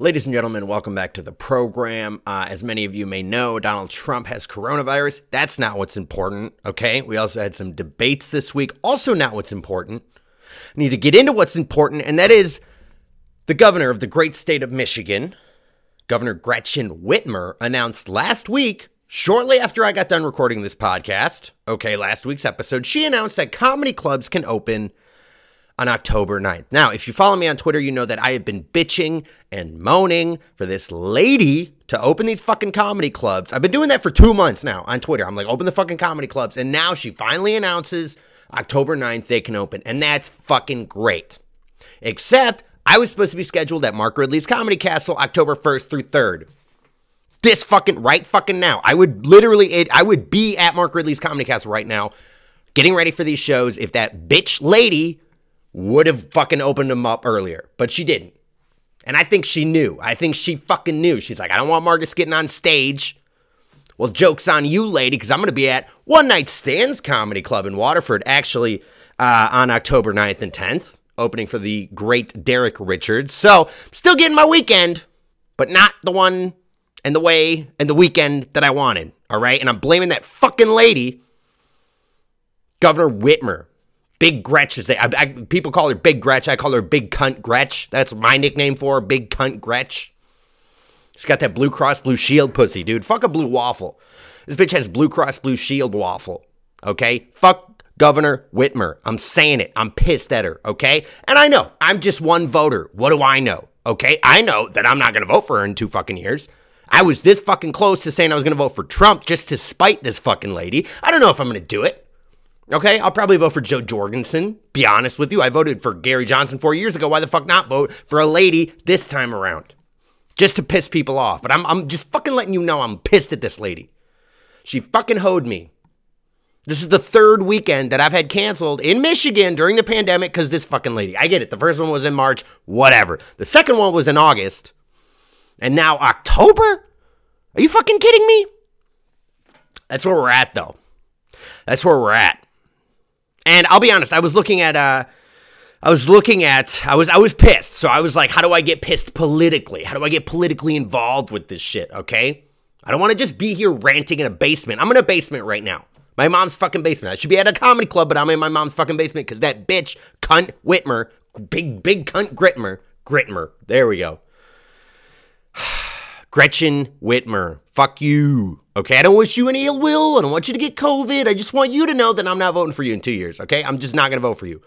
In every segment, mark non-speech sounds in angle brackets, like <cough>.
Ladies and gentlemen, welcome back to the program. Uh, as many of you may know, Donald Trump has coronavirus. That's not what's important, okay? We also had some debates this week. Also, not what's important. I need to get into what's important, and that is the governor of the great state of Michigan, Governor Gretchen Whitmer, announced last week, shortly after I got done recording this podcast, okay, last week's episode, she announced that comedy clubs can open on October 9th. Now, if you follow me on Twitter, you know that I have been bitching and moaning for this lady to open these fucking comedy clubs. I've been doing that for two months now on Twitter. I'm like, open the fucking comedy clubs. And now she finally announces October 9th they can open. And that's fucking great. Except I was supposed to be scheduled at Mark Ridley's Comedy Castle October 1st through 3rd. This fucking right fucking now. I would literally, I would be at Mark Ridley's Comedy Castle right now, getting ready for these shows if that bitch lady would have fucking opened them up earlier, but she didn't. And I think she knew. I think she fucking knew. She's like, I don't want Marcus getting on stage. Well, joke's on you, lady, because I'm going to be at One Night Stands Comedy Club in Waterford, actually, uh, on October 9th and 10th, opening for the great Derek Richards. So, still getting my weekend, but not the one and the way and the weekend that I wanted. All right. And I'm blaming that fucking lady, Governor Whitmer. Big Gretch is they. I, I, people call her Big Gretch. I call her Big Cunt Gretch. That's my nickname for her, Big Cunt Gretch. She's got that Blue Cross Blue Shield pussy, dude. Fuck a blue waffle. This bitch has Blue Cross Blue Shield waffle. Okay? Fuck Governor Whitmer. I'm saying it. I'm pissed at her. Okay? And I know I'm just one voter. What do I know? Okay? I know that I'm not gonna vote for her in two fucking years. I was this fucking close to saying I was gonna vote for Trump just to spite this fucking lady. I don't know if I'm gonna do it. Okay, I'll probably vote for Jo Jorgensen. Be honest with you, I voted for Gary Johnson four years ago. Why the fuck not vote for a lady this time around? Just to piss people off. But I'm, I'm just fucking letting you know I'm pissed at this lady. She fucking hoed me. This is the third weekend that I've had canceled in Michigan during the pandemic because this fucking lady. I get it. The first one was in March, whatever. The second one was in August. And now October? Are you fucking kidding me? That's where we're at, though. That's where we're at. And I'll be honest, I was looking at uh I was looking at I was I was pissed. So I was like, how do I get pissed politically? How do I get politically involved with this shit, okay? I don't want to just be here ranting in a basement. I'm in a basement right now. My mom's fucking basement. I should be at a comedy club, but I'm in my mom's fucking basement because that bitch, cunt Whitmer, big, big cunt Gritmer, Gritmer. There we go. <sighs> Gretchen Whitmer. Fuck you. Okay, I don't wish you any ill will. I don't want you to get COVID. I just want you to know that I'm not voting for you in two years. Okay, I'm just not gonna vote for you.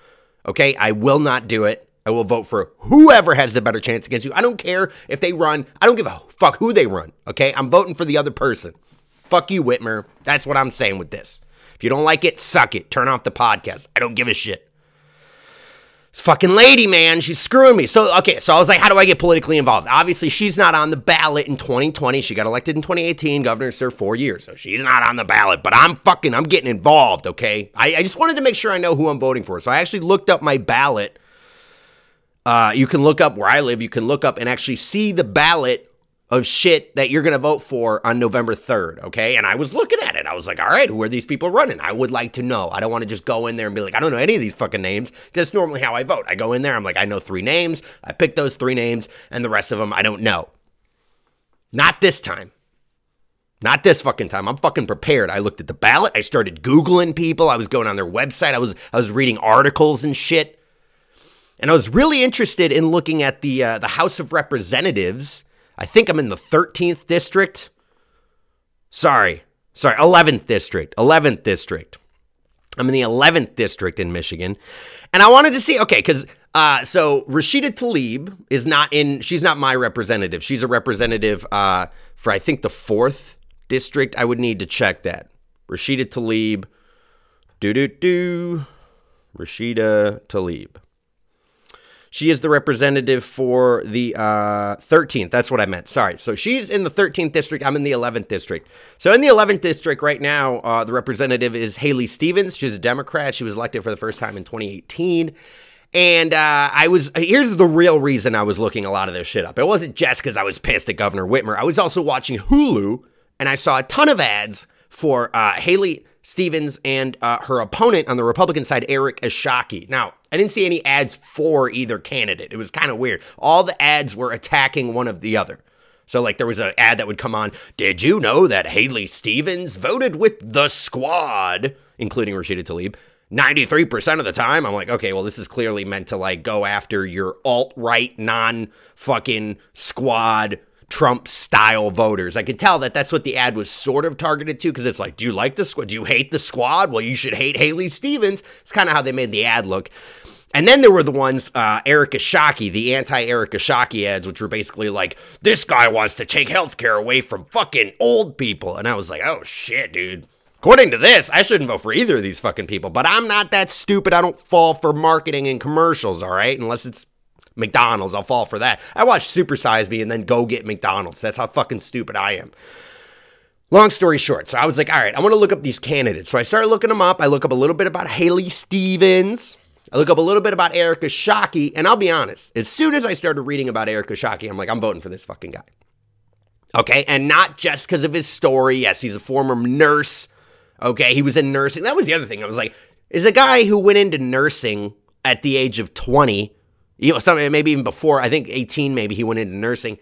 Okay, I will not do it. I will vote for whoever has the better chance against you. I don't care if they run. I don't give a fuck who they run. Okay, I'm voting for the other person. Fuck you, Whitmer. That's what I'm saying with this. If you don't like it, suck it. Turn off the podcast. I don't give a shit. This fucking lady, man, she's screwing me. So, okay, so I was like, how do I get politically involved? Obviously, she's not on the ballot in 2020. She got elected in 2018. Governor served four years, so she's not on the ballot. But I'm fucking, I'm getting involved, okay? I, I just wanted to make sure I know who I'm voting for. So I actually looked up my ballot. Uh, you can look up where I live. You can look up and actually see the ballot of shit that you're going to vote for on November 3rd, okay? And I was looking at it. I was like, all right, who are these people running? I would like to know. I don't want to just go in there and be like, I don't know any of these fucking names. That's normally how I vote. I go in there, I'm like, I know three names. I pick those three names, and the rest of them I don't know. Not this time. Not this fucking time. I'm fucking prepared. I looked at the ballot. I started Googling people. I was going on their website. I was I was reading articles and shit. And I was really interested in looking at the uh, the House of Representatives I think I'm in the 13th district. Sorry, sorry, 11th district. 11th district. I'm in the 11th district in Michigan. And I wanted to see, okay, because uh, so Rashida Tlaib is not in, she's not my representative. She's a representative uh, for, I think, the 4th district. I would need to check that. Rashida Tlaib, do do do, Rashida Tlaib. She is the representative for the uh, 13th. That's what I meant. Sorry. So she's in the 13th district. I'm in the 11th district. So in the 11th district right now, uh, the representative is Haley Stevens. She's a Democrat. She was elected for the first time in 2018. And uh, I was, here's the real reason I was looking a lot of this shit up. It wasn't just because I was pissed at Governor Whitmer. I was also watching Hulu and I saw a ton of ads for uh, Haley Stevens and uh, her opponent on the Republican side, Eric Esshaki. Now, I didn't see any ads for either candidate. It was kind of weird. All the ads were attacking one of the other. So, like, there was an ad that would come on. Did you know that Haley Stevens voted with the squad, including Rashida Tlaib, 93% of the time? I'm like, okay, well, this is clearly meant to, like, go after your alt right, non fucking squad Trump style voters. I could tell that that's what the ad was sort of targeted to because it's like, do you like the squad? Do you hate the squad? Well, you should hate Haley Stevens. It's kind of how they made the ad look. And then there were the ones, uh, Eric Esshaki, the anti Eric Esshaki ads, which were basically like, this guy wants to take healthcare away from fucking old people. And I was like, oh shit, dude. According to this, I shouldn't vote for either of these fucking people, but I'm not that stupid. I don't fall for marketing and commercials, all right? Unless it's McDonald's, I'll fall for that. I watch Super Size Me and then go get McDonald's. That's how fucking stupid I am. Long story short, so I was like, all right, I want to look up these candidates. So I started looking them up. I look up a little bit about Haley Stevens. I look up a little bit about Eric Esshaki, and I'll be honest, as soon as I started reading about Eric Esshaki, I'm like, I'm voting for this fucking guy. Okay, and not just because of his story. Yes, he's a former nurse. Okay, he was in nursing. That was the other thing. I was like, is a guy who went into nursing at the age of 20 you know, something maybe even before, I think 18, maybe he went into nursing.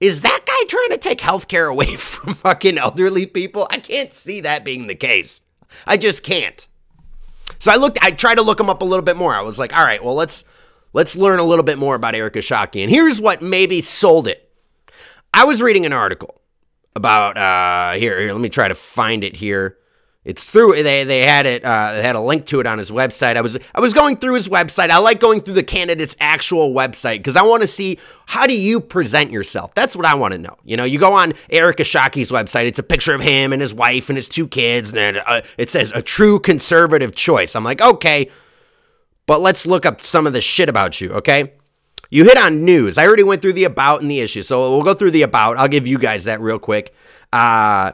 Is that guy trying to take healthcare away <laughs> from fucking elderly people? I can't see that being the case. I just can't. So I looked, I tried to look him up a little bit more. I was like, all right, well, let's let's learn a little bit more about Eric Esshaki. And here's what maybe sold it. I was reading an article about uh here, here, let me try to find it here. It's through they they had it uh, they had a link to it on his website. I was I was going through his website. I like going through the candidate's actual website because I want to see how do you present yourself. That's what I want to know. You know, you go on Eric Esshaki's website. It's a picture of him and his wife and his two kids, and uh, it says a true conservative choice. I'm like, okay, but let's look up some of the shit about you. Okay, you hit on news. I already went through the about and the issue, so we'll go through the about. I'll give you guys that real quick. Uh,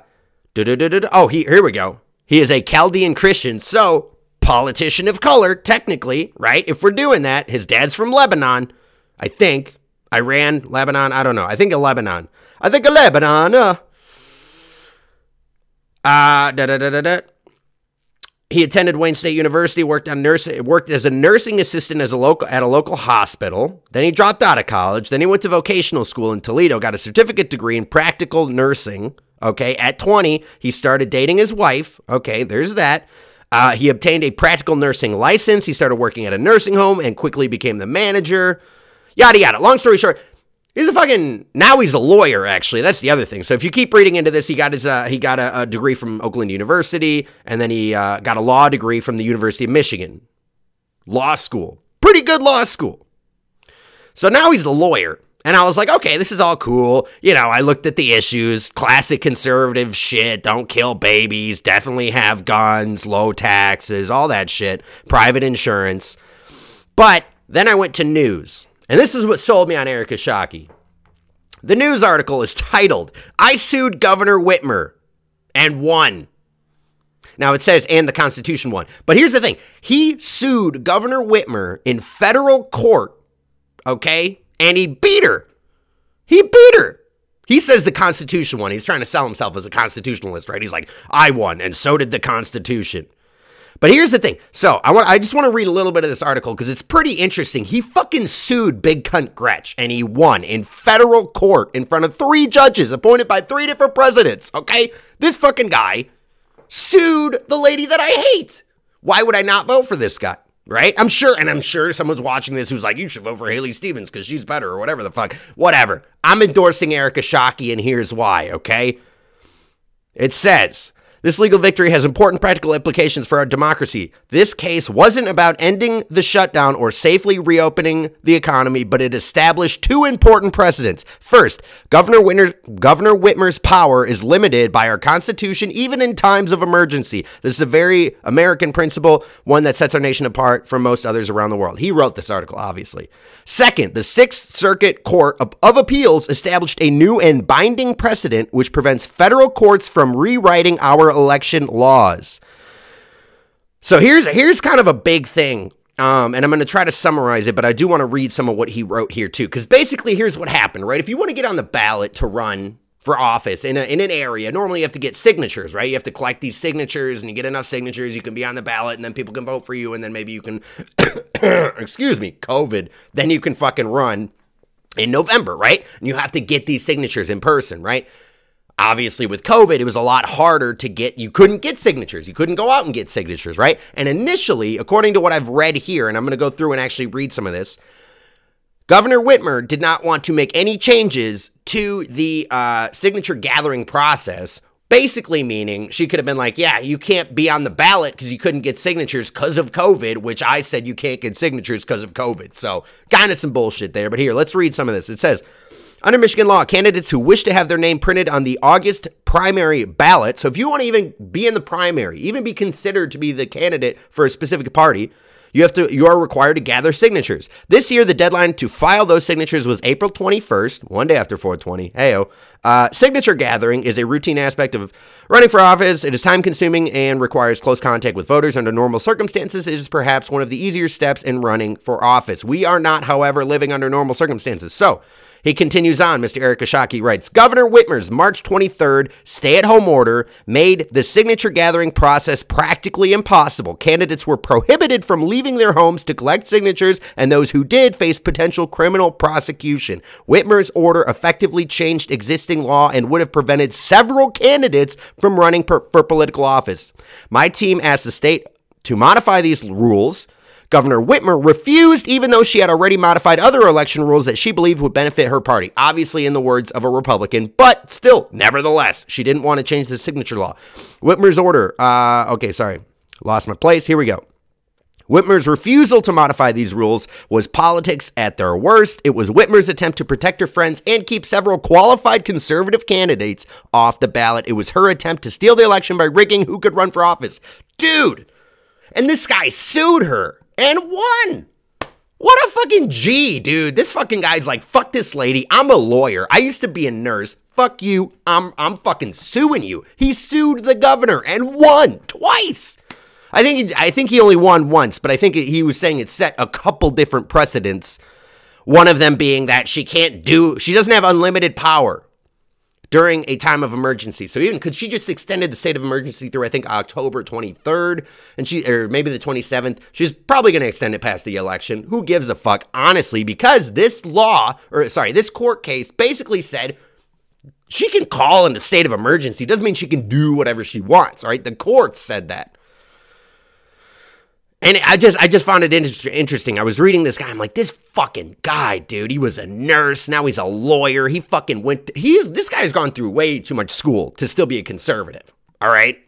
oh, he, here we go. He is a Chaldean Christian, so politician of color, technically, right? If we're doing that, his dad's from Lebanon, I think. Iran, Lebanon, I don't know. I think of Lebanon. I think of Lebanon. Uh, uh da da da da da. He attended Wayne State University, worked on nursing, worked as a nursing assistant as a local at a local hospital. Then he dropped out of college. Then he went to vocational school in Toledo, got a certificate degree in practical nursing. Okay, at 20, he started dating his wife. Okay, there's that. Uh, he obtained a practical nursing license. He started working at a nursing home and quickly became the manager. Yada yada. Long story short, he's a fucking now he's a lawyer. Actually, that's the other thing. So if you keep reading into this, he got his uh, he got a, a, degree from Oakland University, and then he uh, got a law degree from the University of Michigan, law school. Pretty good law school. So now he's the lawyer. And I was like, okay, this is all cool. You know, I looked at the issues, classic conservative shit, don't kill babies, definitely have guns, low taxes, all that shit, private insurance. But then I went to news. And this is what sold me on Eric Esshaki. The news article is titled, I sued Governor Whitmer and won. Now it says, and the Constitution won. But here's the thing he sued Governor Whitmer in federal court, okay? and he beat her. He beat her. He says the Constitution won. He's trying to sell himself as a constitutionalist, right? He's like, I won, and so did the Constitution. But here's the thing. So I want I just want to read a little bit of this article because it's pretty interesting. He fucking sued Big Cunt Gretch and he won in federal court in front of three judges appointed by three different presidents. Okay? This fucking guy sued the lady that I hate. Why would I not vote for this guy? right? I'm sure, and I'm sure someone's watching this who's like, you should vote for Haley Stevens because she's better or whatever the fuck. Whatever. I'm endorsing Eric Esshaki, and here's why, okay? It says this legal victory has important practical implications for our democracy. This case wasn't about ending the shutdown or safely reopening the economy, but it established two important precedents. First, Governor, Winter, Governor Whitmer's power is limited by our Constitution even in times of emergency. This is a very American principle, one that sets our nation apart from most others around the world. He wrote this article, obviously. Second, the Sixth Circuit Court of, of Appeals established a new and binding precedent which prevents federal courts from rewriting our election laws. So here's here's kind of a big thing. Um, and I'm going to try to summarize it, but I do want to read some of what he wrote here too. Because basically, here's what happened, right? If you want to get on the ballot to run for office in, a, in an area, normally you have to get signatures, right? You have to collect these signatures and you get enough signatures, you can be on the ballot and then people can vote for you and then maybe you can, <coughs> excuse me, COVID, then you can fucking run in November, right? And you have to get these signatures in person, right? Obviously, with COVID, it was a lot harder to get, you couldn't get signatures. You couldn't go out and get signatures, right? And initially, according to what I've read here, and I'm going to go through and actually read some of this, Governor Whitmer did not want to make any changes to the uh, signature gathering process. Basically, meaning she could have been like, Yeah, you can't be on the ballot because you couldn't get signatures because of COVID, which I said you can't get signatures because of COVID. So, kind of some bullshit there. But here, let's read some of this. It says, under Michigan law, candidates who wish to have their name printed on the August primary ballot, so if you want to even be in the primary, even be considered to be the candidate for a specific party, you have to you are required to gather signatures. This year, the deadline to file those signatures was April 21st, one day after 420. Heyo. Uh, signature gathering is a routine aspect of running for office. It is time consuming and requires close contact with voters under normal circumstances. It is perhaps one of the easier steps in running for office. We are not, however, living under normal circumstances. So, he continues on, Mr. Eric Esshaki writes Governor Whitmer's March 23rd stay at home order made the signature gathering process practically impossible. Candidates were prohibited from leaving their homes to collect signatures, and those who did faced potential criminal prosecution. Whitmer's order effectively changed existing law and would have prevented several candidates from running per- for political office. My team asked the state to modify these rules Governor Whitmer refused, even though she had already modified other election rules that she believed would benefit her party. Obviously, in the words of a Republican, but still, nevertheless, she didn't want to change the signature law. Whitmer's order, uh, okay, sorry, lost my place. Here we go. Whitmer's refusal to modify these rules was politics at their worst. It was Whitmer's attempt to protect her friends and keep several qualified conservative candidates off the ballot. It was her attempt to steal the election by rigging who could run for office. Dude! And this guy sued her and won. What a fucking G, dude. This fucking guy's like, fuck this lady. I'm a lawyer. I used to be a nurse. Fuck you. I'm I'm fucking suing you. He sued the governor and won twice. I think I think he only won once, but I think he was saying it set a couple different precedents. One of them being that she can't do she doesn't have unlimited power during a time of emergency. So even because she just extended the state of emergency through I think October 23rd and she or maybe the 27th, she's probably going to extend it past the election. Who gives a fuck honestly because this law or sorry, this court case basically said she can call in a state of emergency. Doesn't mean she can do whatever she wants, all right? The courts said that. And I just I just found it interesting. I was reading this guy. I'm like, this fucking guy, dude. He was a nurse. Now he's a lawyer. He fucking went. To, he's this guy's gone through way too much school to still be a conservative. All right.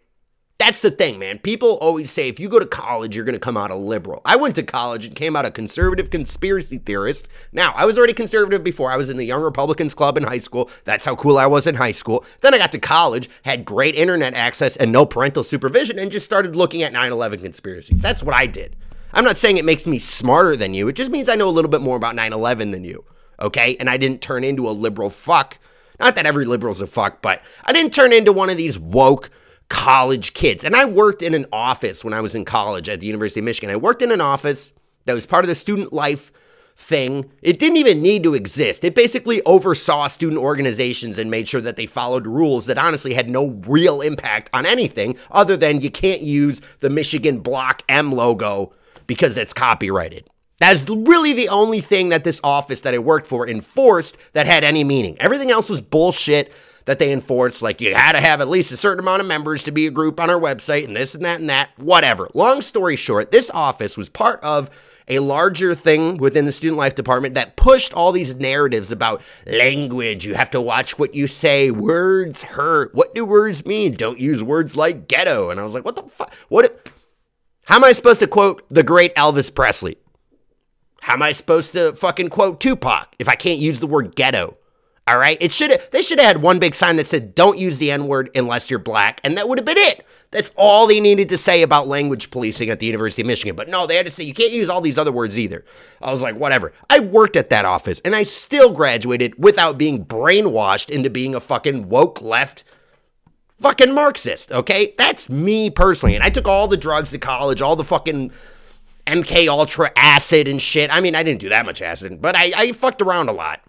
That's the thing, man. People always say if you go to college, you're going to come out a liberal. I went to college and came out a conservative conspiracy theorist. Now, I was already conservative before. I was in the Young Republicans Club in high school. That's how cool I was in high school. Then I got to college, had great internet access and no parental supervision, and just started looking at 9 11 conspiracies. That's what I did. I'm not saying it makes me smarter than you. It just means I know a little bit more about 9 11 than you. Okay? And I didn't turn into a liberal fuck. Not that every liberal's a fuck, but I didn't turn into one of these woke college kids. And I worked in an office when I was in college at the University of Michigan. I worked in an office that was part of the student life thing. It didn't even need to exist. It basically oversaw student organizations and made sure that they followed rules that honestly had no real impact on anything other than you can't use the Michigan Block M logo because it's copyrighted. That's really the only thing that this office that I worked for enforced that had any meaning. Everything else was bullshit that they enforce. Like you had to have at least a certain amount of members to be a group on our website and this and that and that, whatever. Long story short, this office was part of a larger thing within the student life department that pushed all these narratives about language. You have to watch what you say. Words hurt. What do words mean? Don't use words like ghetto. And I was like, what the fuck? What? How am I supposed to quote the great Elvis Presley? How am I supposed to fucking quote Tupac if I can't use the word ghetto? All right. It should they should have had one big sign that said don't use the N-word unless you're black. And that would have been it. That's all they needed to say about language policing at the University of Michigan. But no, they had to say you can't use all these other words either. I was like, whatever. I worked at that office and I still graduated without being brainwashed into being a fucking woke left fucking Marxist. Okay? That's me personally. And I took all the drugs to college, all the fucking MK Ultra acid and shit. I mean, I didn't do that much acid, but I, I fucked around a lot.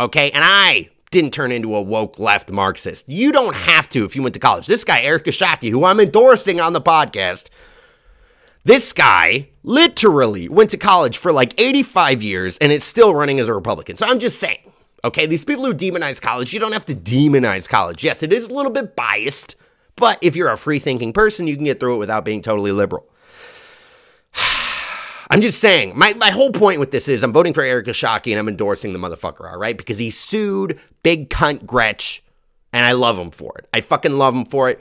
Okay, and I didn't turn into a woke left Marxist. You don't have to if you went to college. This guy, Eric Esshaki, who I'm endorsing on the podcast, this guy literally went to college for like 85 years and is still running as a Republican. So I'm just saying, okay, these people who demonize college, you don't have to demonize college. Yes, it is a little bit biased, but if you're a free thinking person, you can get through it without being totally liberal. I'm just saying, my, my whole point with this is I'm voting for Eric Esshaki and I'm endorsing the motherfucker, all right? Because he sued big cunt Gretch and I love him for it. I fucking love him for it.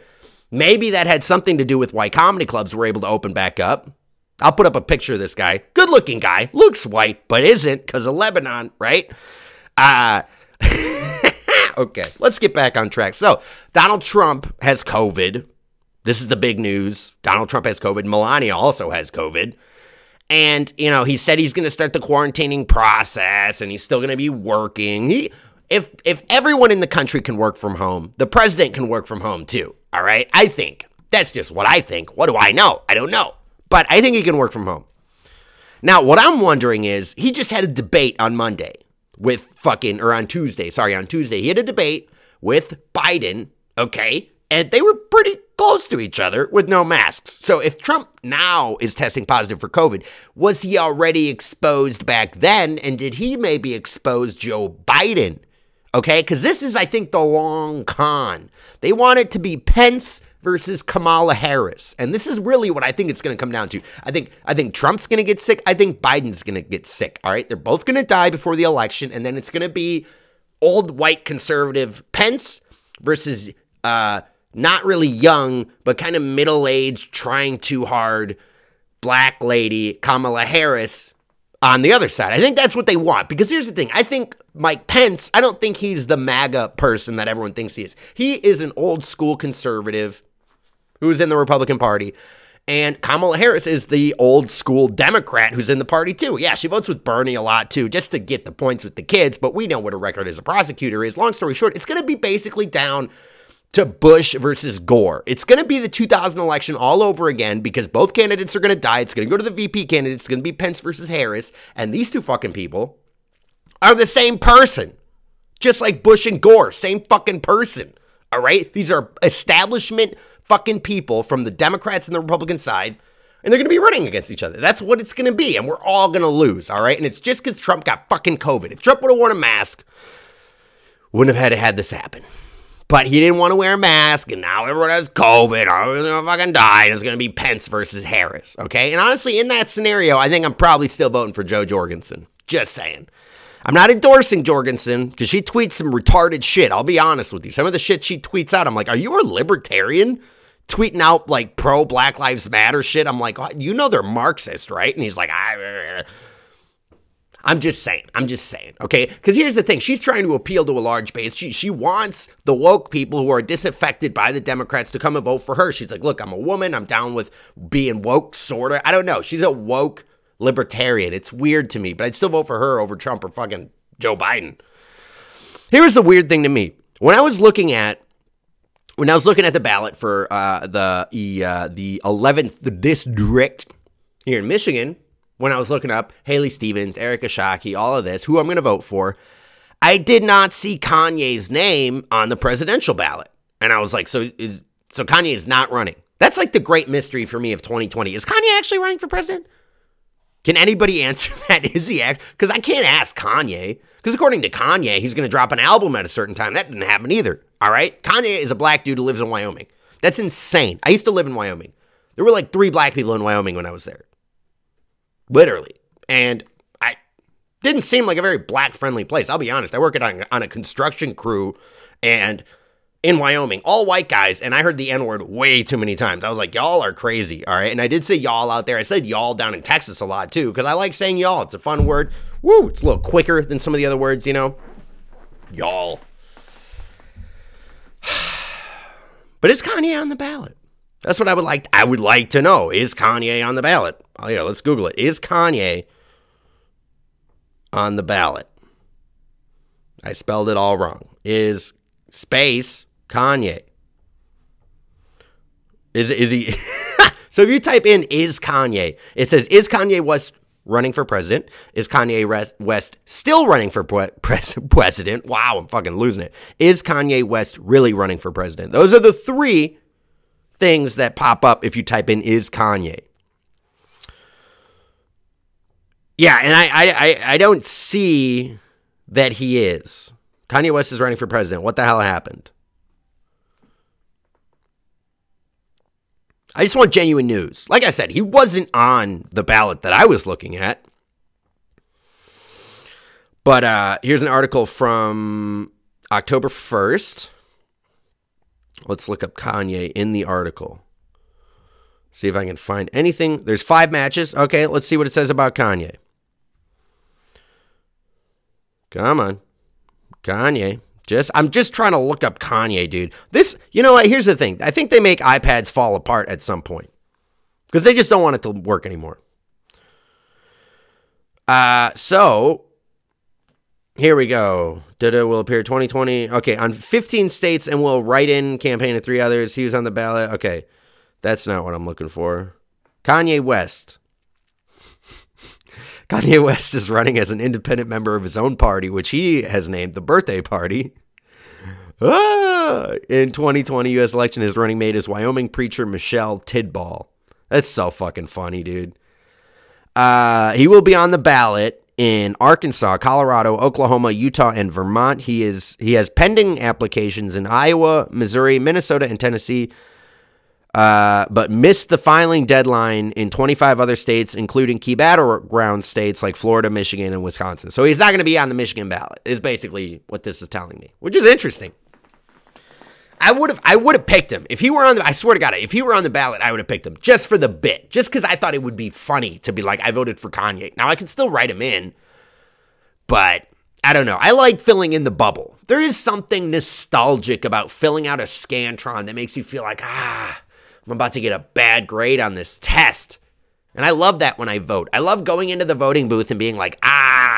Maybe that had something to do with why comedy clubs were able to open back up. I'll put up a picture of this guy. Good looking guy. Looks white, but isn't because of Lebanon, right? Uh, <laughs> okay, let's get back on track. So, Donald Trump has COVID. This is the big news. Donald Trump has COVID. Melania also has COVID. And, you know, he said he's going to start the quarantining process and he's still going to be working. He if if everyone in the country can work from home, the president can work from home too. All right? I think. That's just what I think. What do I know? I don't know. But I think he can work from home. Now, what I'm wondering is he just had a debate on Monday with fucking or on Tuesday, sorry, on Tuesday. He had a debate with Biden, okay? And they were pretty close to each other with no masks. So if Trump now is testing positive for COVID, was he already exposed back then? And did he maybe expose Joe Biden? Okay, because this is, I think, the long con. They want it to be Pence versus Kamala Harris, and this is really what I think it's going to come down to. I think I think Trump's going to get sick. I think Biden's going to get sick. All right, they're both going to die before the election, and then it's going to be old white conservative Pence versus uh, not really young but kind of middle aged, trying too hard black lady Kamala Harris on the other side. I think that's what they want because here's the thing. I think Mike Pence, I don't think he's the MAGA person that everyone thinks he is. He is an old school conservative who's in the Republican Party. And Kamala Harris is the old school Democrat who's in the party too. Yeah, she votes with Bernie a lot too, just to get the points with the kids. But we know what her record as a prosecutor is. Long story short, it's going to be basically down to Bush versus Gore. It's going to be the 2000 election all over again because both candidates are going to die. It's going to go to the VP candidates. It's going to be Pence versus Harris. And these two fucking people are the same person. Just like Bush and Gore, same fucking person. All right? These are establishment fucking people from the Democrats and the Republican side. And they're going to be running against each other. That's what it's going to be. And we're all going to lose. All right? And it's just because Trump got fucking COVID. If Trump would have worn a mask, wouldn't have had had this happen. But he didn't want to wear a mask, and now everyone has COVID. I'm gonna fucking die. And it's gonna be Pence versus Harris. Okay. And honestly, in that scenario, I think I'm probably still voting for Jo Jorgensen. Just saying. I'm not endorsing Jorgensen because she tweets some retarded shit. I'll be honest with you. Some of the shit she tweets out, I'm like, are you a libertarian? Tweeting out like pro Black Lives Matter shit. I'm like, you know they're Marxist, right? And he's like, I. I'm just saying. I'm just saying. Okay. Because here's the thing she's trying to appeal to a large base. She, she wants the woke people who are disaffected by the Democrats to come and vote for her. She's like, look, I'm a woman. I'm down with being woke, sort of. I don't know. She's a woke libertarian. It's weird to me, but I'd still vote for her over Trump or fucking Joe Biden. Here's the weird thing to me. When I was looking at when I was looking at the ballot for uh, the uh, the 11th district here in Michigan, when I was looking up Haley Stevens, Eric Esshaki, all of this, who I'm going to vote for, I did not see Kanye's name on the presidential ballot. And I was like, so is so Kanye is not running. That's like the great mystery for me of 2020. Is Kanye actually running for president? Can anybody <laughs> answer that? Is he act? Because I can't ask Kanye. Because according to Kanye, he's going to drop an album at a certain time. That didn't happen either. All right. Kanye is a black dude who lives in Wyoming. That's insane. I used to live in Wyoming. There were like three black people in Wyoming when I was there. Literally. And I didn't seem like a very black friendly place. I'll be honest. I work on, on a construction crew and in Wyoming, all white guys, and I heard the N word way too many times. I was like, y'all are crazy, all right? And I did say y'all out there. I said y'all down in Texas a lot too, because I like saying y'all. It's a fun word. Woo, it's a little quicker than some of the other words, you know? Y'all. <sighs> but is Kanye on the ballot? That's what I would like. I would like to know. Is Kanye on the ballot? Oh yeah, let's Google it. Is Kanye on the ballot? I spelled it all wrong. Is space Kanye? Is is he? <laughs> so if you type in "is Kanye," it says "is Kanye West running for president? Is Kanye West still running for pre- <laughs> president? Wow, I'm fucking losing it. Is Kanye West really running for president? Those are the three things that pop up if you type in is Kanye. Yeah, and I I I, don't see that he is. Kanye West is running for president. What the hell happened? I just want genuine news. Like I said, he wasn't on the ballot that I was looking at. But uh, here's an article from October 1st. Let's look up Kanye in the article. See if I can find anything. There's five matches. Okay, let's see what it says about Kanye. Come on. Kanye. Just I'm just trying to look up Kanye, dude. This, you know what? Here's the thing. I think they make iPads fall apart at some point because they just don't want it to work anymore. Uh, so here we go. Dada will appear 2020. Okay, on 15 states and will write in campaign to three others. He was on the ballot. Okay, that's not what I'm looking for. Kanye West. <laughs> Kanye West is running as an independent member of his own party, which he has named the Birthday Party. Ah! In 2020 U.S. election, his running mate is Wyoming preacher Michelle Tidball. That's so fucking funny, dude. Uh, he will be on the ballot in Arkansas, Colorado, Oklahoma, Utah, and Vermont. He is he has pending applications in Iowa, Missouri, Minnesota, and Tennessee uh, but missed the filing deadline in 25 other states, including key battleground states like Florida, Michigan, and Wisconsin. So he's not going to be on the Michigan ballot. Is basically what this is telling me, which is interesting. I would have I would have picked him if he were on the. I swear to God, if he were on the ballot, I would have picked him just for the bit, just because I thought it would be funny to be like, I voted for Kanye. Now I can still write him in, but I don't know. I like filling in the bubble. There is something nostalgic about filling out a scantron that makes you feel like ah I'm about to get a bad grade on this test. And I love that when I vote. I love going into the voting booth and being like, ah,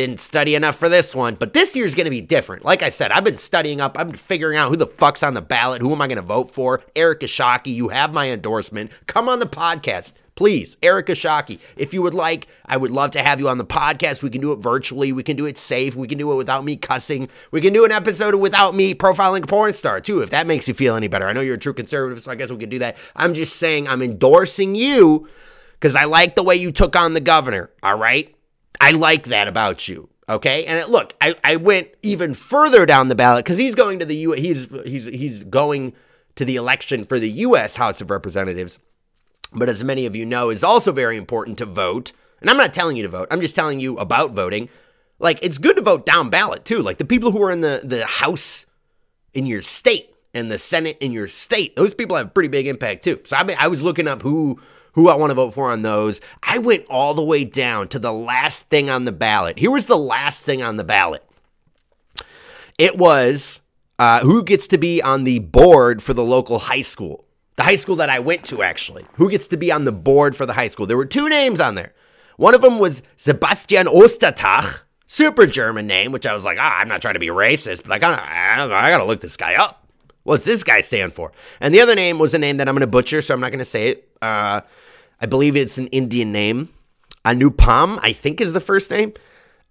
didn't study enough for this one. But this year's going to be different. Like I said, I've been studying up. I've been figuring out who the fuck's on the ballot. Who am I going to vote for? Eric Esshaki, you have my endorsement. Come on the podcast. Please, Eric Esshaki, if you would like, I would love to have you on the podcast. We can do it virtually. We can do it safe. We can do it without me cussing. We can do an episode without me profiling a porn star, too, if that makes you feel any better. I know you're a true conservative, so I guess we can do that. I'm just saying I'm endorsing you because I like the way you took on the governor, all right? I like that about you. Okay, and it, look, I, I went even further down the ballot because he's going to the U. He's he's he's going to the election for the U.S. House of Representatives but as many of you know, is also very important to vote. And I'm not telling you to vote, I'm just telling you about voting. Like, it's good to vote down ballot too. Like, the people who are in the, the House in your state and the Senate in your state, those people have pretty big impact too. So I, mean, I was looking up who who I want to vote for on those. I went all the way down to the last thing on the ballot. Here was the last thing on the ballot. It was uh, who gets to be on the board for the local high school the high school that I went to, actually. Who gets to be on the board for the high school? There were two names on there. One of them was Sebastian Ostertag, super German name, which I was like, ah, I'm not trying to be racist, but I gotta, I gotta look this guy up. What's this guy stand for? And the other name was a name that I'm gonna butcher, so I'm not gonna say it. Uh, I believe it's an Indian name. Anupam, I think is the first name.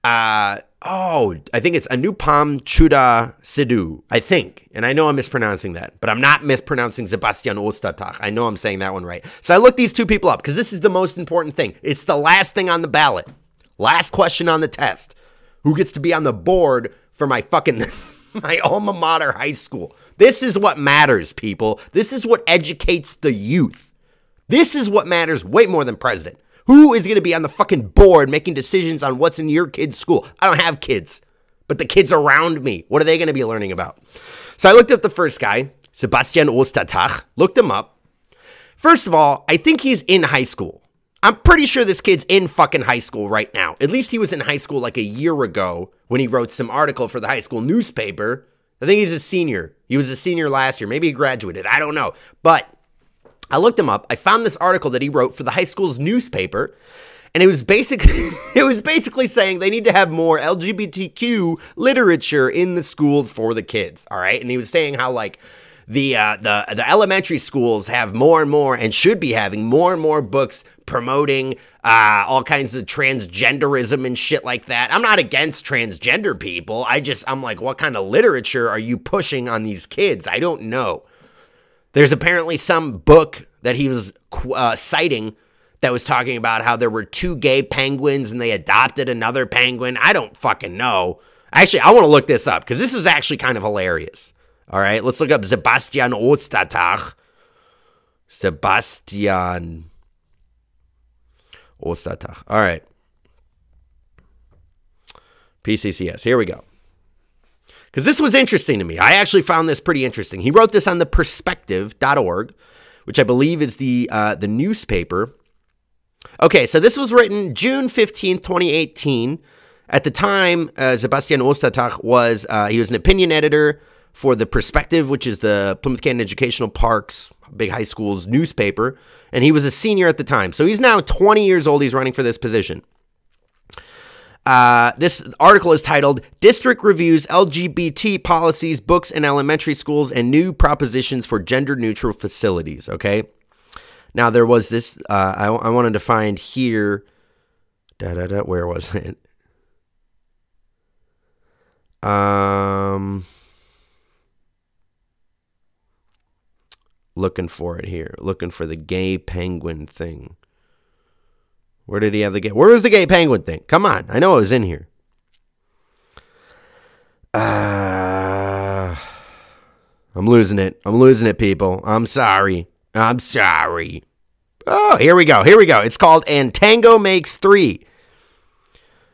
Uh, oh, I think it's Anupam Chuda Sidhu, I think. And I know I'm mispronouncing that, but I'm not mispronouncing Sebastian Ostertag. I know I'm saying that one right. So I looked these two people up because this is the most important thing. It's the last thing on the ballot. Last question on the test. Who gets to be on the board for my fucking <laughs> my alma mater high school? This is what matters, people. This is what educates the youth. This is what matters way more than president. Who is going to be on the fucking board making decisions on what's in your kid's school? I don't have kids, but the kids around me, what are they going to be learning about? So I looked up the first guy, Sebastian Ostertag, looked him up. First of all, I think he's in high school. I'm pretty sure this kid's in fucking high school right now. At least he was in high school like a year ago when he wrote some article for the high school newspaper. I think he's a senior. He was a senior last year. Maybe he graduated. I don't know. But I looked him up. I found this article that he wrote for the high school's newspaper, and it was basically <laughs> it was basically saying they need to have more LGBTQ literature in the schools for the kids. All right, and he was saying how like the uh, the the elementary schools have more and more and should be having more and more books promoting uh, all kinds of transgenderism and shit like that. I'm not against transgender people. I just I'm like, what kind of literature are you pushing on these kids? I don't know. There's apparently some book that he was uh, citing that was talking about how there were two gay penguins and they adopted another penguin. I don't fucking know. Actually, I want to look this up because this is actually kind of hilarious. All right, let's look up Sebastian Ostertag. Sebastian Ostertag. All right. PCCS. Here we go. Because this was interesting to me. I actually found this pretty interesting. He wrote this on the perspective.org, which I believe is the uh, the newspaper. Okay, so this was written June 15th, 2018. At the time, uh, Sebastian Ostertag was uh, he was an opinion editor for the Perspective, which is the Plymouth Canton Educational Parks big high school's newspaper, and he was a senior at the time. So he's now 20 years old. He's running for this position. Uh, this article is titled District Reviews LGBT Policies, Books in Elementary Schools, and New Propositions for Gender Neutral Facilities. Okay. Now, there was this, uh, I, I wanted to find here. Da, da, da, where was it? Um, looking for it here, looking for the gay penguin thing. Where did he have the gay? Where was the gay penguin thing? Come on, I know it was in here. Uh, I'm losing it. I'm losing it, people. I'm sorry. I'm sorry. Oh, here we go. Here we go. It's called And Tango Makes Three.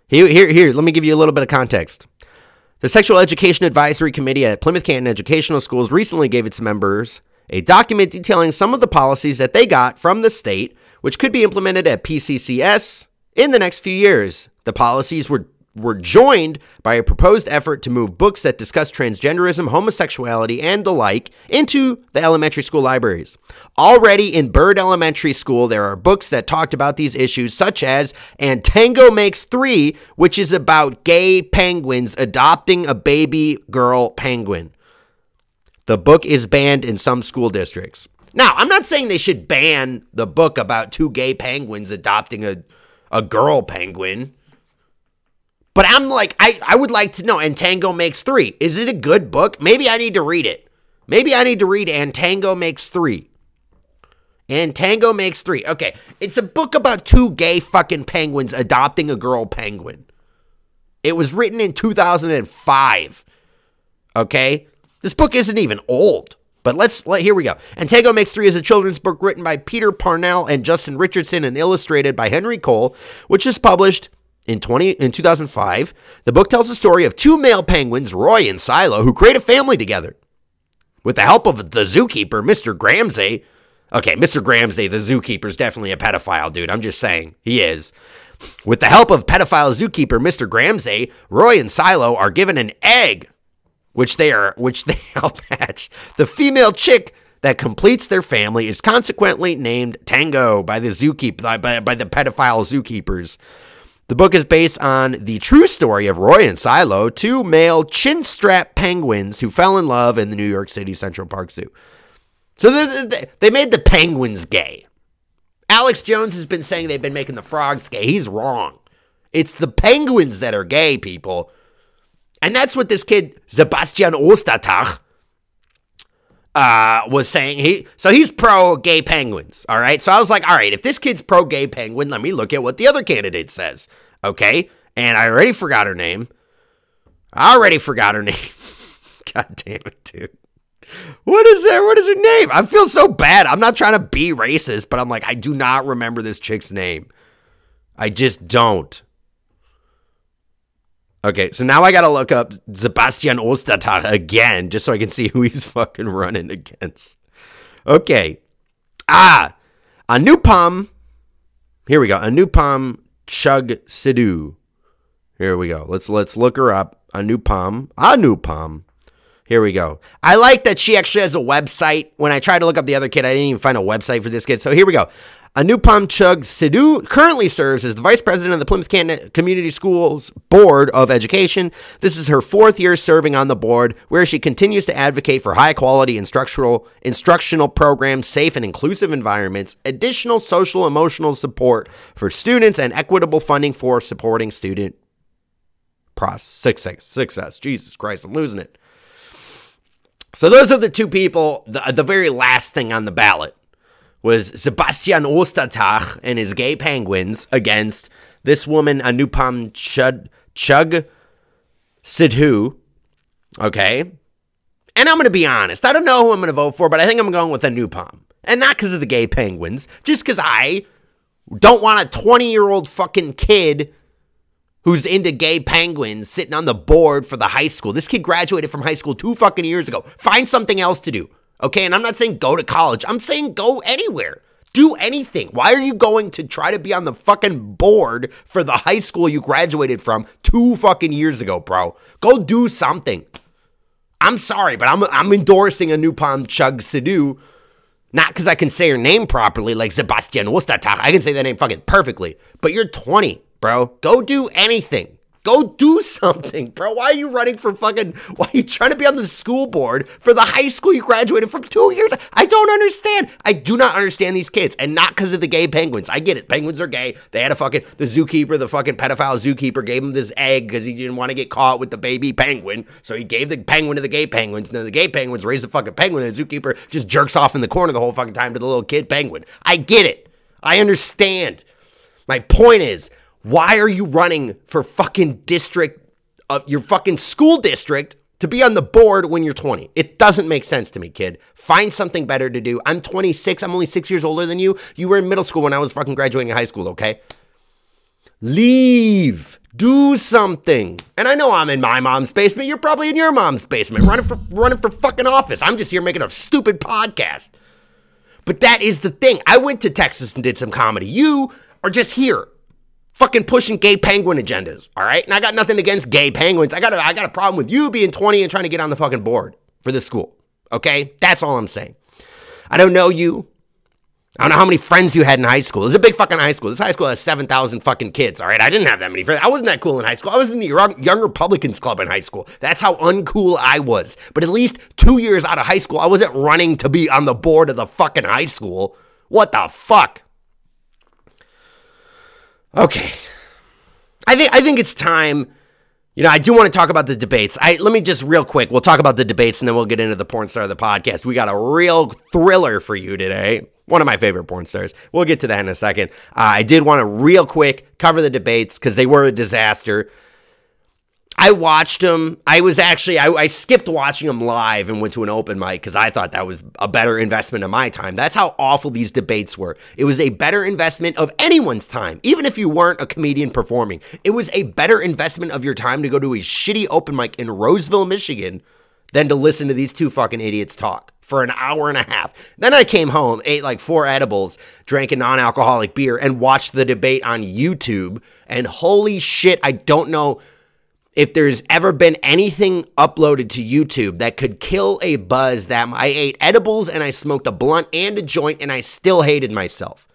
Here, here, here. Let me give you a little bit of context. The Sexual Education Advisory Committee at Plymouth Canton Educational Schools recently gave its members a document detailing some of the policies that they got from the state, which could be implemented at PCCS in the next few years. The policies were were joined by a proposed effort to move books that discuss transgenderism, homosexuality, and the like into the elementary school libraries. Already in Bird Elementary School, there are books that talked about these issues, such as And Tango Makes Three, which is about gay penguins adopting a baby girl penguin. The book is banned in some school districts. Now, I'm not saying they should ban the book about two gay penguins adopting a, a girl penguin. But I'm like, I, I would like to know. And Tango Makes Three. Is it a good book? Maybe I need to read it. Maybe I need to read And Tango Makes Three. And Tango Makes Three. Okay. It's a book about two gay fucking penguins adopting a girl penguin. It was written in 2005. Okay. This book isn't even old. But let's let here we go. And Tango Makes Three is a children's book written by Peter Parnell and Justin Richardson and illustrated by Henry Cole, which is published in 20 in 2005, the book tells the story of two male penguins, Roy and Silo, who create a family together. With the help of the zookeeper, Mr. Gramzay. Okay, Mr. Gramzay, the zookeeper, is definitely a pedophile, dude. I'm just saying. He is. With the help of pedophile zookeeper Mr. Gramzay, Roy and Silo are given an egg, which they are which they <laughs> hatch. The female chick that completes their family is consequently named Tango by the zookeeper by, by the pedophile zookeepers. The book is based on the true story of Roy and Silo, two male chin strap penguins who fell in love in the New York City Central Park Zoo. So they made the penguins gay. Alex Jones has been saying they've been making the frogs gay. He's wrong. It's the penguins that are gay, people. And that's what this kid, Sebastian Ostertag, uh, was saying. He so he's pro gay penguins. All right. So I was like, all right, if this kid's pro gay penguin, let me look at what the other candidate says. Okay. And I already forgot her name. I already forgot her <laughs> name. God damn it, dude. What is there? What is her name? I feel so bad. I'm not trying to be racist, but I'm like, I do not remember this chick's name. I just don't. Okay, so now I gotta look up Sebastian Ostertag again just so I can see who he's <laughs> fucking running against. Okay. Ah, Anupam. Here we go. Anupam Chugh Sidhu. Here we go. Let's let's look her up. Anupam. Anupam. Here we go. I like that she actually has a website. When I tried to look up the other kid, I didn't even find a website for this kid. So here we go. Anupam Chugh Sidhu currently serves as the vice president of the Plymouth Canton Community Schools Board of Education. This is her fourth year serving on the board, where she continues to advocate for high quality instructional instructional programs, safe and inclusive environments, additional social emotional support for students, and equitable funding for supporting student success. Success. Jesus Christ, I'm losing it. So those are the two people. The, the very last thing on the ballot was Sebastian Ostertag and his gay penguins against this woman, Anupam Chud, Chugh Sidhu. Okay. And I'm going to be honest. I don't know who I'm going to vote for, but I think I'm going with Anupam. And not because of the gay penguins, just because I don't want a 20 year old fucking kid who's into gay penguins sitting on the board for the high school. This kid graduated from high school two fucking years ago. Find something else to do. Okay, and I'm not saying go to college. I'm saying go anywhere. Do anything. Why are you going to try to be on the fucking board for the high school you graduated from two fucking years ago, bro? Go do something. I'm sorry, but I'm I'm endorsing a Anupam Chugh Sidhu, not because I can say her name properly, like Sebastian Wustatach. I can say that name fucking perfectly. But you're 20, bro. Go do anything. Go do something, bro. Why are you running for fucking? <laughs> Why are you trying to be on the school board for the high school you graduated from two years? I don't understand. I do not understand these kids, and not because of the gay penguins. I get it. Penguins are gay. They had a fucking the zookeeper, the fucking pedophile zookeeper, gave him this egg because he didn't want to get caught with the baby penguin. So he gave the penguin to the gay penguins. And then the gay penguins raised the fucking penguin, and the zookeeper just jerks off in the corner the whole fucking time to the little kid penguin. I get it. I understand. My point is, why are you running for fucking district of your fucking school district to be on the board when you're 20? It doesn't make sense to me, kid. Find something better to do. I'm 26. I'm only six years older than you. You were in middle school when I was fucking graduating high school, okay? Leave. Do something. And I know I'm in my mom's basement. You're probably in your mom's basement, running for running for fucking office. I'm just here making a stupid podcast. But that is the thing. I went to Texas and did some comedy. You are just here fucking pushing gay penguin agendas. All right. And I got nothing against gay penguins. I got a, I got a problem with you being 20 and trying to get on the fucking board for this school. Okay. That's all I'm saying. I don't know you. I don't know how many friends you had in high school. It's a big fucking high school. This high school has 7,000 fucking kids. All right. I didn't have that many friends. I wasn't that cool in high school. I was in the Young Republicans Club in high school. That's how uncool I was. But at least two years out of high school, I wasn't running to be on the board of the fucking high school. What the fuck? Okay. I think I think it's time. You know, I do want to talk about the debates. I let me just real quick. We'll talk about the debates and then we'll get into the porn star of the podcast. We got a real thriller for you today. One of my favorite porn stars. We'll get to that in a second. Uh, I did want to real quick cover the debates because they were a disaster. I watched them. I was actually I, I, skipped watching them live and went to an open mic because I thought that was a better investment of my time. That's how awful these debates were. It was a better investment of anyone's time, even if you weren't a comedian performing. It was a better investment of your time to go to a shitty open mic in Roseville, Michigan, than to listen to these two fucking idiots talk for an hour and a half. Then I came home, ate like four edibles, drank a non-alcoholic beer, and watched the debate on YouTube. And holy shit, I don't know if there's ever been anything uploaded to YouTube that could kill a buzz that I ate edibles and I smoked a blunt and a joint and I still hated myself.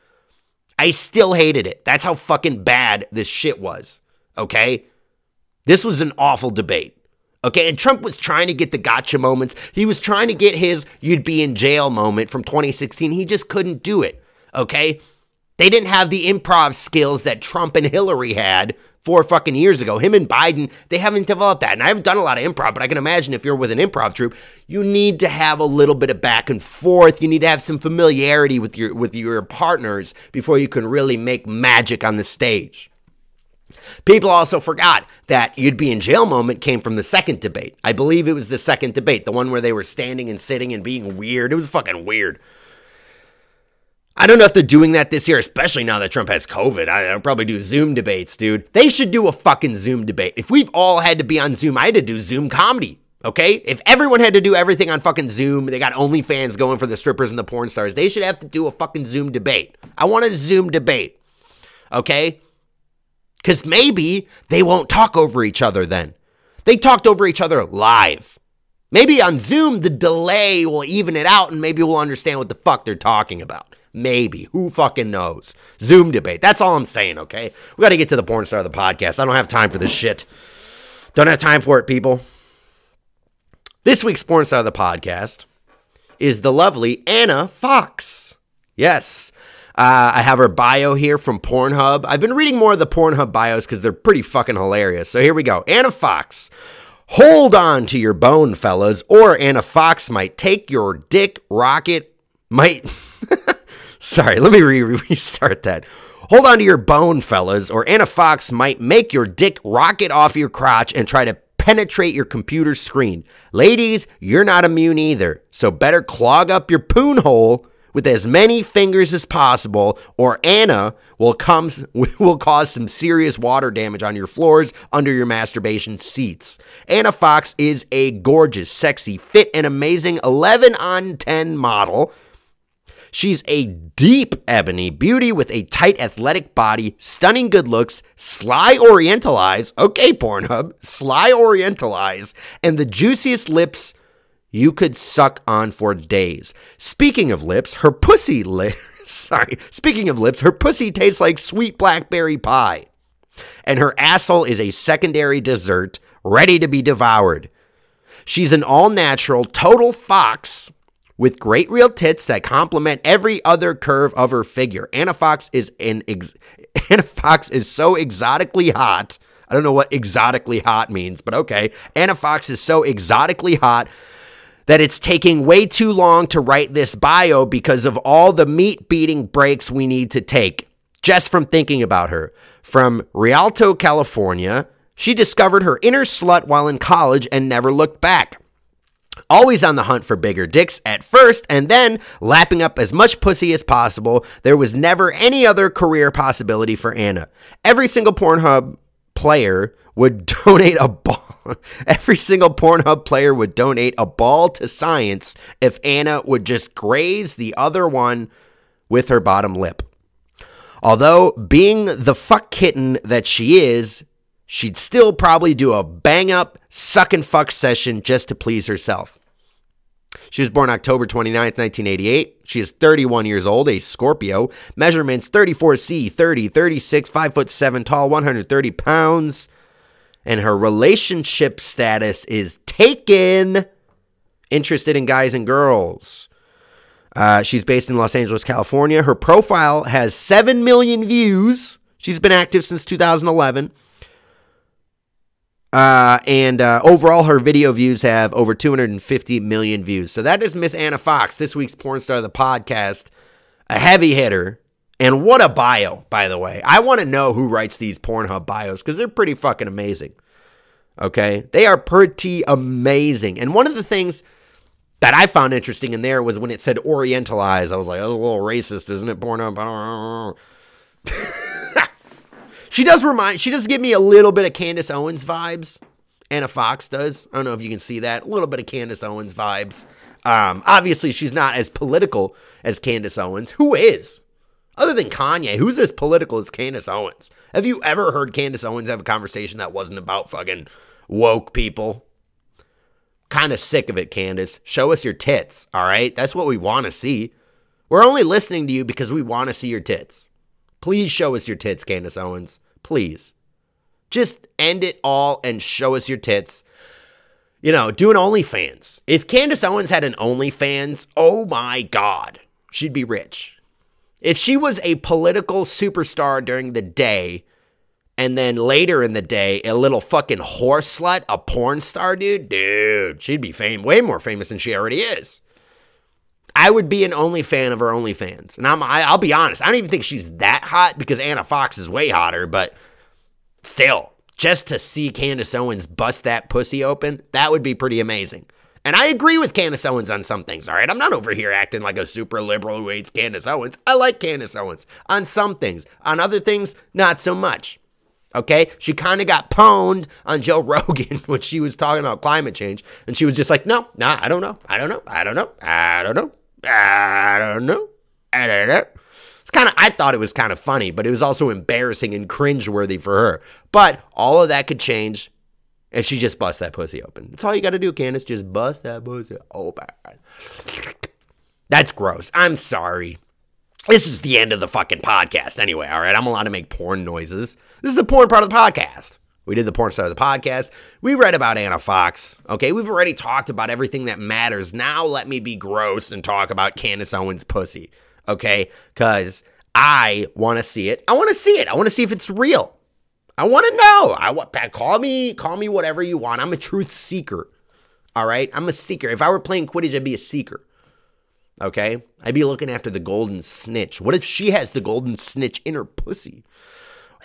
I still hated it. That's how fucking bad this shit was. Okay? This was an awful debate. Okay, and Trump was trying to get the gotcha moments. He was trying to get his you'd be in jail moment from 2016. He just couldn't do it. Okay? They didn't have the improv skills that Trump and Hillary had four fucking years ago. Him and Biden, they haven't developed that. And I haven't done a lot of improv, but I can imagine if you're with an improv troupe, you need to have a little bit of back and forth. You need to have some familiarity with your with your partners before you can really make magic on the stage. People also forgot that you'd be in jail moment came from the second debate. I believe it was the second debate, the one where they were standing and sitting and being weird. It was fucking weird. I don't know if they're doing that this year, especially now that Trump has COVID. I, will probably do Zoom debates, dude. They should do a fucking Zoom debate. If we've all had to be on Zoom, I had to do Zoom comedy. Okay? If everyone had to do everything on fucking Zoom, they got OnlyFans going for the strippers and the porn stars, they should have to do a fucking Zoom debate. I want a Zoom debate. Okay? Because maybe they won't talk over each other then. They talked over each other live. Maybe on Zoom, the delay will even it out and maybe we'll understand what the fuck they're talking about. Maybe. Who fucking knows? Zoom debate. That's all I'm saying, okay? We got to get to the porn star of the podcast. I don't have time for this shit. Don't have time for it, people. This week's porn star of the podcast is the lovely Anna Fox. Yes. Uh, I have her bio here from Pornhub. I've been reading more of the Pornhub bios because they're pretty fucking hilarious. So here we go. Anna Fox. Hold on to your bone, fellas, or Anna Fox might take your dick rocket. Might. <laughs> Sorry, let me re- restart that. Hold on to your bone, fellas, or Anna Fox might make your dick rocket off your crotch and try to penetrate your computer screen. Ladies, you're not immune either, so better clog up your poon hole with as many fingers as possible, or Anna will comes <laughs> will cause some serious water damage on your floors under your masturbation seats. Anna Fox is a gorgeous, sexy, fit, and amazing 11 on 10 model She's a deep ebony beauty with a tight athletic body, stunning good looks, sly oriental eyes. Okay, Pornhub, sly oriental eyes, and the juiciest lips you could suck on for days. Speaking of lips, her pussy li- <laughs> sorry, speaking of lips, her pussy tastes like sweet blackberry pie. And her asshole is a secondary dessert ready to be devoured. She's an all natural, total fox with great real tits that complement every other curve of her figure. Anna Fox is an ex- <laughs> Anna Fox is so exotically hot. I don't know what exotically hot means, but okay. Anna Fox is so exotically hot that it's taking way too long to write this bio because of all the meat beating breaks we need to take just from thinking about her. From Rialto, California, she discovered her inner slut while in college and never looked back always on the hunt for bigger dicks at first, and then lapping up as much pussy as possible. There was never any other career possibility for Anna. Every single Pornhub player would <laughs> donate a ball. Every single Pornhub player would donate a ball to science if Anna would just graze the other one with her bottom lip. Although, being the fuck kitten that she is, she'd still probably do a bang up suck and fuck session just to please herself. She was born October 29th, 1988. She is 31 years old, a Scorpio. Measurements 34C, 30, 36, 5 foot 7 tall, 130 pounds. And her relationship status is taken. Interested in guys and girls. Uh, she's based in Los Angeles, California. Her profile has 7 million views. She's been active since 2011. Uh, and uh, overall, her video views have over 250 million views. So that is Miss Anna Fox, this week's porn star of the podcast, a heavy hitter. And what a bio, by the way. I want to know who writes these Pornhub bios because they're pretty fucking amazing. Okay? They are pretty amazing. And one of the things that I found interesting in there was when it said Orientalize. I was like, oh, a little racist, isn't it? Pornhub. <laughs> She does remind, she does give me a little bit of Candace Owens vibes. Anna Fox does. I don't know if you can see that. A little bit of Candace Owens vibes. Um, obviously, she's not as political as Candace Owens. Who is? Other than Kanye, who's as political as Candace Owens? Have you ever heard Candace Owens have a conversation that wasn't about fucking woke people? Kind of sick of it, Candace. Show us your tits, all right? That's what we want to see. We're only listening to you because we want to see your tits. Please show us your tits, Candace Owens. Please. Just end it all and show us your tits. You know, do an OnlyFans. If Candace Owens had an OnlyFans, oh my God, she'd be rich. If she was a political superstar during the day, and then later in the day, a little fucking horse slut, a porn star, dude, dude, she'd be fame, way more famous than she already is. I would be an only fan of her OnlyFans. And I'm, I, I'll be honest, I don't even think she's that hot because Anna Fox is way hotter, but still, just to see Candace Owens bust that pussy open, that would be pretty amazing. And I agree with Candace Owens on some things, all right? I'm not over here acting like a super liberal who hates Candace Owens. I like Candace Owens on some things. On other things, not so much. Okay? She kind of got pwned on <laughs> Joe Rogan when she was talking about climate change. And she was just like, no, nah, I don't know. I don't know. I don't know. I don't know. I don't know. I don't know. It's kind of, I thought it was kind of funny, but it was also embarrassing and cringeworthy for her. But all of that could change if she just busts that pussy open. That's all you got to do, Candace. Just bust that pussy open. That's gross. I'm sorry. This is the end of the fucking podcast anyway, all right? I'm allowed to make porn noises. This is the porn part of the podcast. We did the porn side of the podcast. We read about Anna Fox. Okay, we've already talked about everything that matters. Now let me be gross and talk about Candace Owens' pussy. Okay, because I want to see it. I want to see it. I want to see if it's real. I want to know. I want call me call me whatever you want. I'm a truth seeker. All right, I'm a seeker. If I were playing Quidditch, I'd be a seeker. Okay, I'd be looking after the golden snitch. What if she has the golden snitch in her pussy?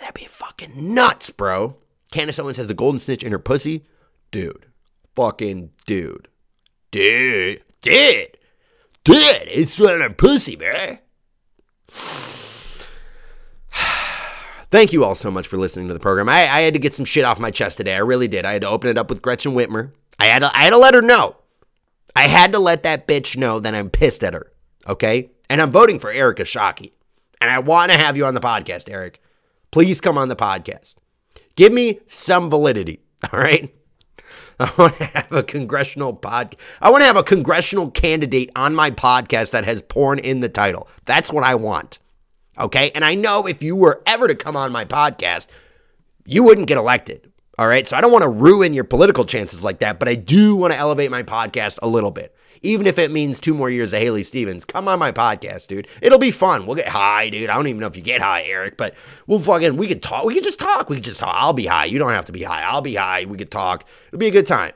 That'd be fucking nuts, bro. Candace Owens has the golden snitch in her pussy? Dude. Fucking dude. Dude. Dude. Dude. It's in her pussy, man. <sighs> Thank you all so much for listening to the program. I, I, had to get some shit off my chest today. I really did. I had to open it up with Gretchen Whitmer. I had to, I had to let her know. I had to let that bitch know that I'm pissed at her. Okay? And I'm voting for Eric Esshaki. And I want to have you on the podcast, Eric. Please come on the podcast. Give me some validity. <laughs> All right. I want to have a congressional pod. I want to have a congressional candidate on my podcast that has porn in the title. That's what I want. Okay. And I know if you were ever to come on my podcast, you wouldn't get elected. All right. So I don't want to ruin your political chances like that, but I do want to elevate my podcast a little bit even if it means two more years of Haley Stevens. Come on my podcast, dude. It'll be fun. We'll get high, dude. I don't even know if you get high, Eric, but we'll fucking, we could talk. We could just talk. We could just talk. I'll be high. You don't have to be high. I'll be high. We could talk. It'll be a good time.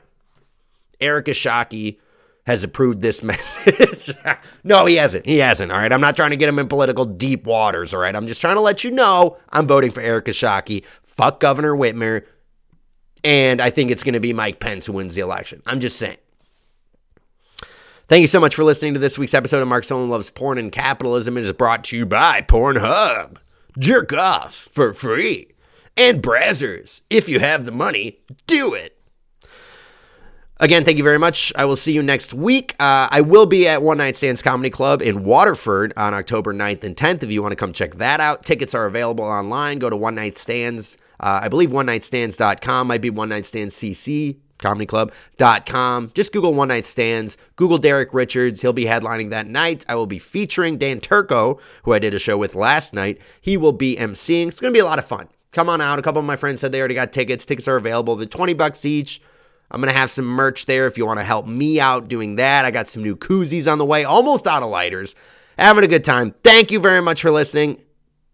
Eric Esshaki has approved this <laughs> message. no, he hasn't. He hasn't. All right. I'm not trying to get him in political deep waters. All right. I'm just trying to let you know I'm voting for Eric Esshaki. Fuck Governor Whitmer. And I think it's going to be Mike Pence who wins the election. I'm just saying. Thank you so much for listening to this week's episode of Mark Solon Loves Porn and Capitalism. It is brought to you by Pornhub. Jerk off for free. And Brazzers. If you have the money, do it. Again, thank you very much. I will see you next week. Uh, I will be at One Night Stands Comedy Club in Waterford on October 9th and 10th. If you want to come check that out, tickets are available online. Go to One Night Stands. Uh, I believe one nightstands.com might be One Night Stands CC comedyclub.com. Just Google One Night Stands. Google Derek Richards. He'll be headlining that night. I will be featuring Dan Turco, who I did a show with last night. He will be emceeing. It's going to be a lot of fun. Come on out. A couple of my friends said they already got tickets. Tickets are available. They're 20 bucks each. I'm going to have some merch there if you want to help me out doing that. I got some new koozies on the way, almost out of lighters. Having a good time. Thank you very much for listening.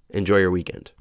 Enjoy your weekend.